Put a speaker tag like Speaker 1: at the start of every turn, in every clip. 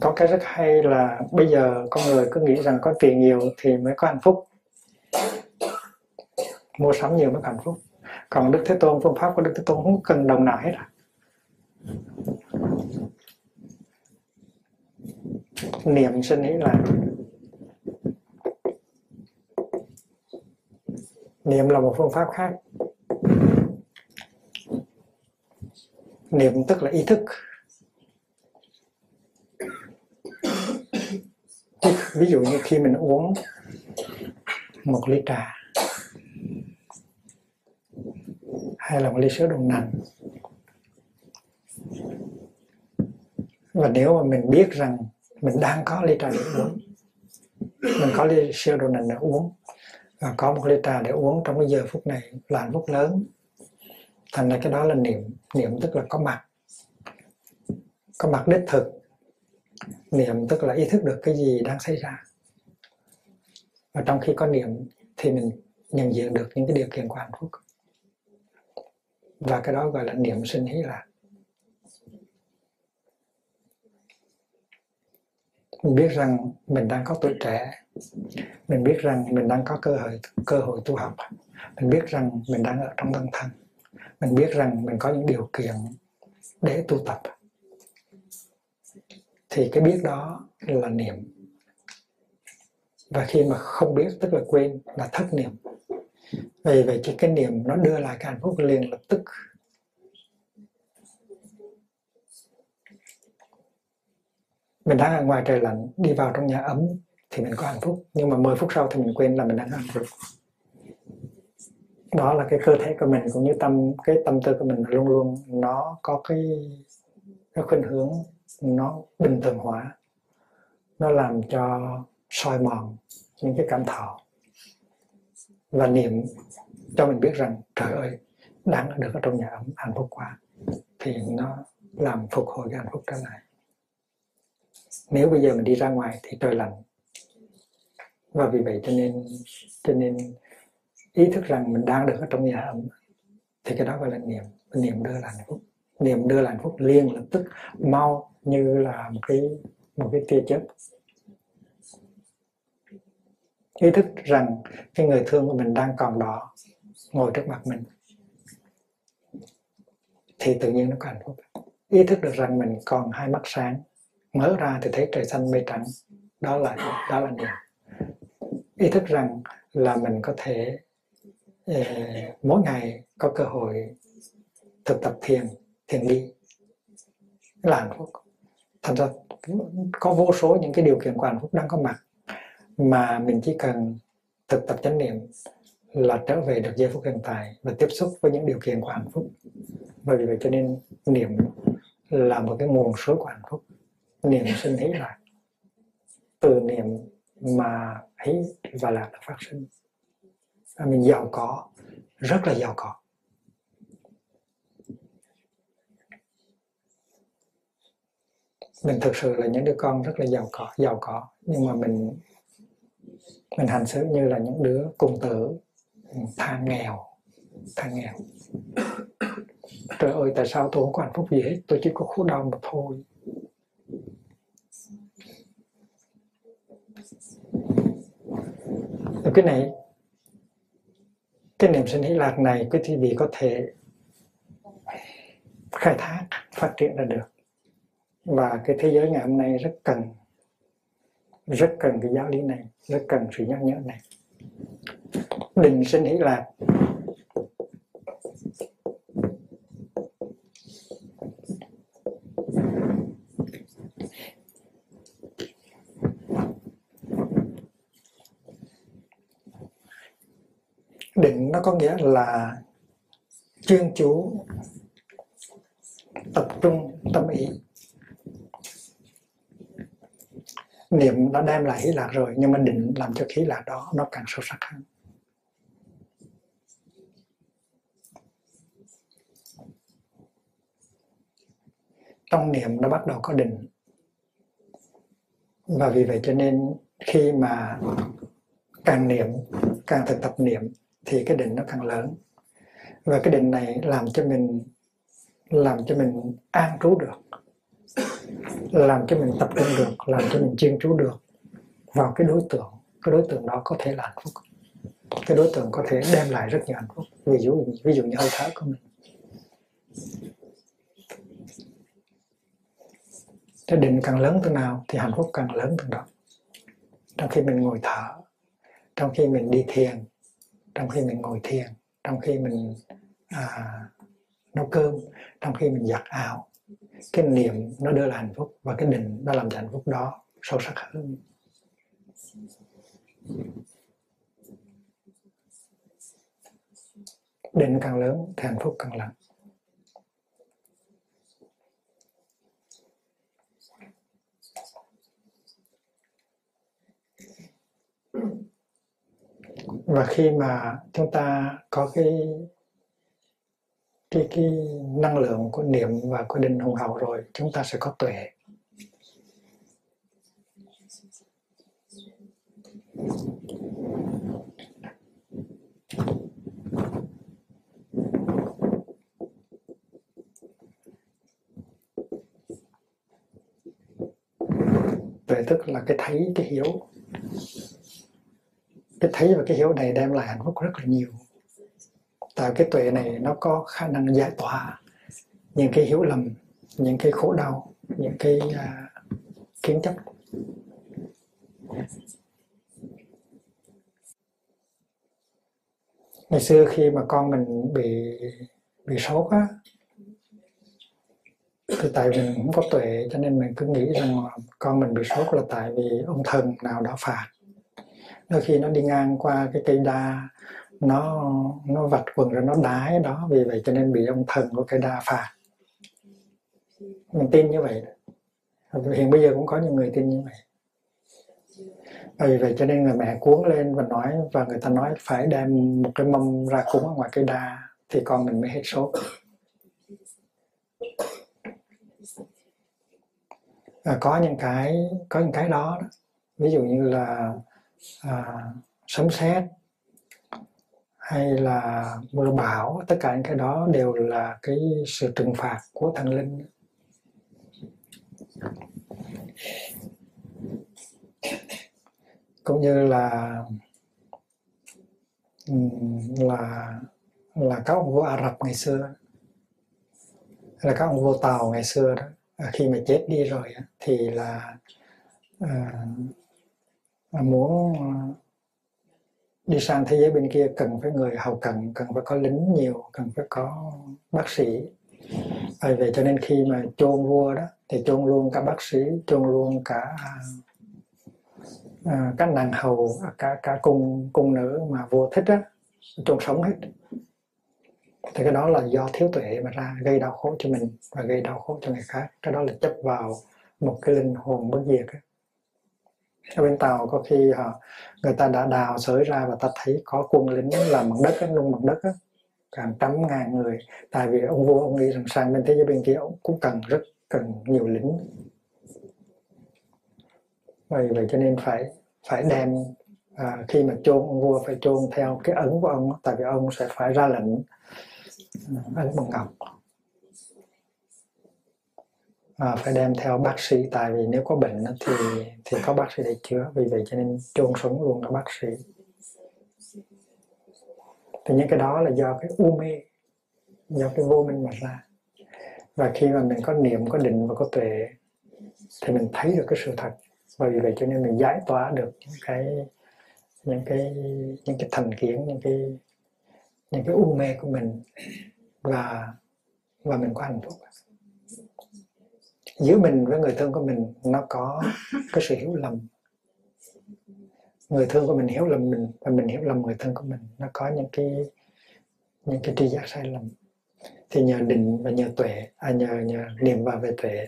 Speaker 1: có cái rất hay là bây giờ con người cứ nghĩ rằng có tiền nhiều thì mới có hạnh phúc. Mua sắm nhiều mới có hạnh phúc. Còn đức thế tôn, phương pháp của đức thế tôn không cần đồng nào hết à. Niệm sinh nghĩ là niệm là một phương pháp khác. Niệm tức là ý thức. Ví dụ như khi mình uống một ly trà hay là một ly sữa đậu nành. Và nếu mà mình biết rằng mình đang có ly trà để uống, mình có ly sữa đậu nành để uống và có một ly trà để uống trong cái giờ phút này là hạnh phúc lớn, thành ra cái đó là niệm niệm tức là có mặt có mặt đích thực niệm tức là ý thức được cái gì đang xảy ra. Và trong khi có niệm thì mình nhận diện được những cái điều kiện của hạnh phúc. Và cái đó gọi là niệm sinh hỷ lạc. Mình biết rằng mình đang có tuổi trẻ. Mình biết rằng mình đang có cơ hội cơ hội tu học. Mình biết rằng mình đang ở trong tâm thân mình biết rằng mình có những điều kiện để tu tập thì cái biết đó là niệm và khi mà không biết tức là quên là thất niệm. Vì vậy cái, cái niệm nó đưa lại cái hạnh phúc liền lập tức. Mình đang ở ngoài trời lạnh đi vào trong nhà ấm thì mình có hạnh phúc. Nhưng mà 10 phút sau thì mình quên là mình đang hạnh phúc đó là cái cơ thể của mình cũng như tâm cái tâm tư của mình luôn luôn nó có cái cái khuynh hướng nó bình thường hóa. Nó làm cho soi mòn những cái cảm thọ và niệm cho mình biết rằng, trời ơi, đang được ở trong nhà ấm, hạnh phúc quá. Thì nó làm phục hồi cái hạnh phúc trở lại. Nếu bây giờ mình đi ra ngoài thì trời lạnh. Và vì vậy cho nên cho nên ý thức rằng mình đang được ở trong nhà ấm thì cái đó gọi là niệm. Niệm đưa là hạnh phúc. Niệm đưa là hạnh phúc liền, lập tức mau như là một cái một cái tia chớp. Ý thức rằng cái người thương của mình đang còn đó ngồi trước mặt mình thì tự nhiên nó có hạnh phúc. Ý thức được rằng mình còn hai mắt sáng mở ra thì thấy trời xanh mây trắng. Đó là đó là điều. Ý thức rằng là mình có thể eh, mỗi ngày có cơ hội thực tập thiền thiền đi là hạnh phúc thành ra có vô số những cái điều kiện của hạnh phúc đang có mặt mà mình chỉ cần thực tập chánh niệm là trở về được giây phút hiện tại và tiếp xúc với những điều kiện của hạnh phúc. Bởi vì vậy cho nên niệm là một cái nguồn suối của hạnh phúc. Niệm sinh hỷ lạc từ niệm mà hỷ và lạc phát sinh. À, mình giàu có, rất là giàu có. Mình thực sự là những đứa con rất là giàu có giàu có. Nhưng mà mình mình hành xử như là những đứa cùng tử than nghèo than nghèo. Trời ơi, tại sao tôi không có hạnh phúc gì hết? Tôi chỉ có khổ đau mà thôi. Cái này, cái niềm sinh hỷ lạc này, cái thì vì có thể khai thác, phát triển ra được và cái thế giới ngày hôm nay rất cần rất cần cái giáo lý này, rất cần sự nhắc nhở này. Định sinh hỷ lạc định nó có nghĩa là chuyên chú tập trung tâm ý. Niệm nó đem lại hỷ lạc rồi, nhưng mà định làm cho khí lạc đó nó càng sâu sắc hơn. Trong niệm nó bắt đầu có định. Và vì vậy cho nên khi mà càng niệm, càng thực tập niệm, thì cái định nó càng lớn. Và cái định này làm cho mình, làm cho mình an trú được làm cho mình tập trung được làm cho mình chuyên chú được vào cái đối tượng. Cái đối tượng đó có thể là hạnh phúc. Cái đối tượng có thể đem lại rất nhiều hạnh phúc. Ví dụ ví dụ như hơi thở của mình. Cái định càng lớn từ nào thì hạnh phúc càng lớn từ đó. Trong khi mình ngồi thở trong khi mình đi thiền trong khi mình ngồi thiền trong khi mình à, nấu cơm trong khi mình giặt áo cái niệm nó đưa là hạnh phúc và cái định nó làm cho hạnh phúc đó sâu sắc hơn. Định càng lớn thì hạnh phúc càng lớn. Và khi mà chúng ta có cái cái cái năng lượng của niệm và của định hùng hậu rồi, chúng ta sẽ có tuệ. Tuệ tức là cái thấy, cái hiểu. Cái thấy và cái hiểu này đem lại hạnh phúc rất là nhiều tại cái tuệ này nó có khả năng giải tỏa những cái hiểu lầm những cái khổ đau những cái uh, kiến chấp. Ngày xưa khi mà con mình bị bị sốt á thì tại mình không có tuệ cho nên mình cứ nghĩ rằng con mình bị sốt là tại vì ông thần nào đó phạt. Đôi khi nó đi ngang qua cái cây đa nó nó vặt quần rồi nó đái đó. Vì vậy cho nên bị ông thần của cây đa phạt mình tin như vậy. Hiện bây giờ cũng có những người tin như vậy. À, vì vậy cho nên người mẹ cuốn lên và nói và người ta nói phải đem một cái mâm ra cúng ở ngoài cây đa thì con mình mới hết sốt. Và có những cái có những cái đó, đó. ví dụ như là à, sấm sét hay là mưa bão tất cả những cái đó đều là cái sự trừng phạt của thần linh. Cũng như là là là các ông vua Ả Rập ngày xưa là các ông vua Tàu ngày xưa đó à, khi mà chết đi rồi thì là à, muốn đi sang thế giới bên kia cần phải người hầu cần cần phải có lính nhiều cần phải có bác sĩ. Bởi vậy cho nên khi mà chôn vua đó thì chôn luôn cả bác sĩ chôn luôn cả à, các nàng hầu à, cả cả cung cung nữ mà vua thích á chôn sống hết. Thì cái đó là do thiếu tuệ mà ra gây đau khổ cho mình và gây đau khổ cho người khác. Cái đó là chấp vào một cái linh hồn bất diệt á ở bên tàu có khi họ người ta đã đào sới ra và ta thấy có quân lính làm bằng đất nung bằng đất á hàng trăm ngàn người. Tại vì ông vua ông nghĩ rằng sang bên thế giới bên kia ông cũng cần rất cần nhiều lính. Vậy vậy cho nên phải phải đem à, khi mà chôn ông vua phải chôn theo cái ấn của ông tại vì ông sẽ phải ra lệnh ờ, ấn bằng ngọc à, phải đem theo bác sĩ tại vì nếu có bệnh thì thì có bác sĩ để chữa. Vì vậy cho nên chôn sống luôn các bác sĩ. Thì những cái đó là do cái u mê do cái vô minh mà ra. Và khi mà mình có niệm có định và có tuệ thì mình thấy được cái sự thật. Và vì vậy cho nên mình giải tỏa được những cái những cái những cái thành kiến những cái những cái u mê của mình. Và và mình có hạnh phúc giữa mình với người thương của mình nó có cái sự hiểu lầm. Người thương của mình hiểu lầm mình và mình hiểu lầm người thân của mình. Nó có những cái những cái tri giác sai lầm. Thì nhờ định và nhờ tuệ à nhờ nhờ niệm vào về tuệ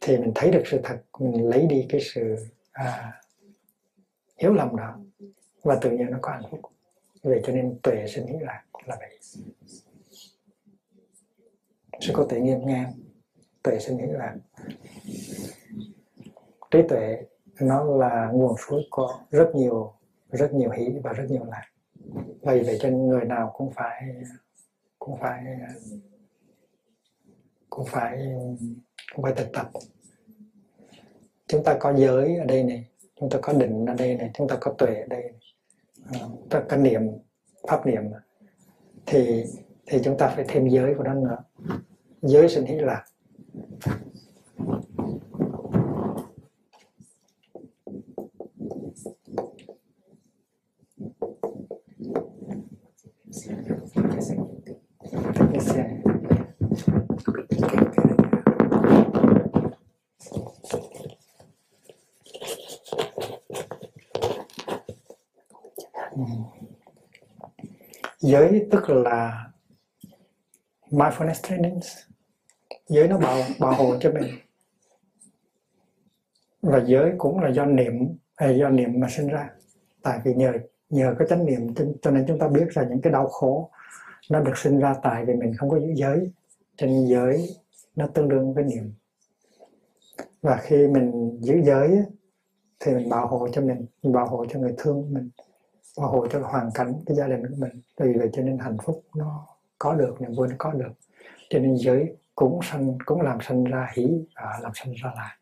Speaker 1: thì mình thấy được sự thật mình lấy đi cái sự à, hiểu lầm đó. Và tự nhiên nó có hạnh phúc. Vậy cho nên tuệ sinh nghĩ lạc là vậy. Sư có tuệ nghiêm ngang tuệ sinh nghĩ lạc trí tuệ, nó là nguồn suối có rất nhiều rất nhiều hỷ và rất nhiều lạc. Vậy vậy cho người nào cũng phải cũng phải cũng phải cũng phải thực tập. Chúng ta có giới ở đây này, chúng ta có định ở đây này, chúng ta có tuệ ở đây này. Ờ, ta có niệm, pháp niệm. Thì thì chúng ta phải thêm giới của nó nữa. Giới sinh hỷ lạc giới tức là mindfulness trainings. Giới nó bảo bảo hộ cho mình và giới cũng là do niệm hay do niệm mà sinh ra. Tại vì nhờ nhờ có chánh niệm cho nên chúng ta biết là những cái đau khổ nó được sinh ra tại vì mình không có giữ giới. Trên giới nó tương đương với niệm. Và khi mình giữ giới thì mình bảo hộ cho mình, mình bảo hộ cho người thương mình bảo hộ cho hoàn cảnh cái gia đình của mình. Vì vậy cho nên hạnh phúc nó có được niềm vui nó có được. Cho nên giới cũng sanh cũng làm sanh ra hỷ và làm sanh ra lại